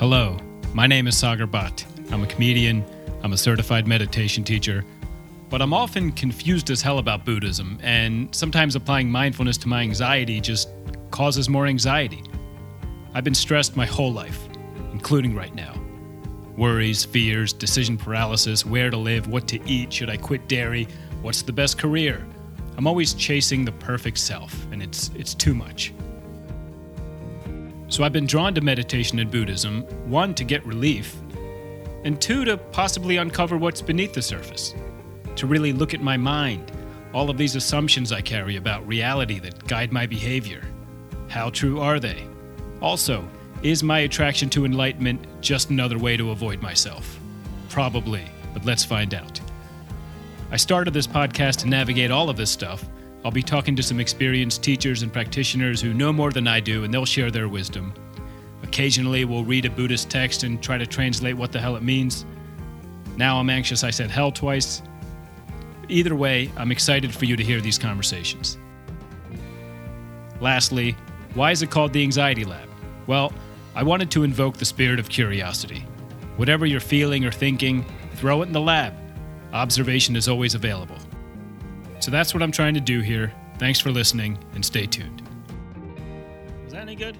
Hello, my name is Sagar Bhatt. I'm a comedian, I'm a certified meditation teacher, but I'm often confused as hell about Buddhism, and sometimes applying mindfulness to my anxiety just causes more anxiety. I've been stressed my whole life, including right now. Worries, fears, decision paralysis, where to live, what to eat, should I quit dairy, what's the best career? I'm always chasing the perfect self, and it's it's too much. So I've been drawn to meditation and Buddhism, one, to get relief, and two, to possibly uncover what's beneath the surface, to really look at my mind, all of these assumptions I carry about reality that guide my behavior. How true are they? Also, is my attraction to enlightenment just another way to avoid myself? Probably, but let's find out. I started this podcast to navigate all of this stuff I'll be talking to some experienced teachers and practitioners who know more than I do, and they'll share their wisdom. Occasionally, we'll read a Buddhist text and try to translate what the hell it means. Now I'm anxious I said hell twice. Either way, I'm excited for you to hear these conversations. Lastly, why is it called the Anxiety Lab? Well, I wanted to invoke the spirit of curiosity. Whatever you're feeling or thinking, throw it in the lab. Observation is always available. So that's what I'm trying to do here. Thanks for listening and stay tuned. Was that any good?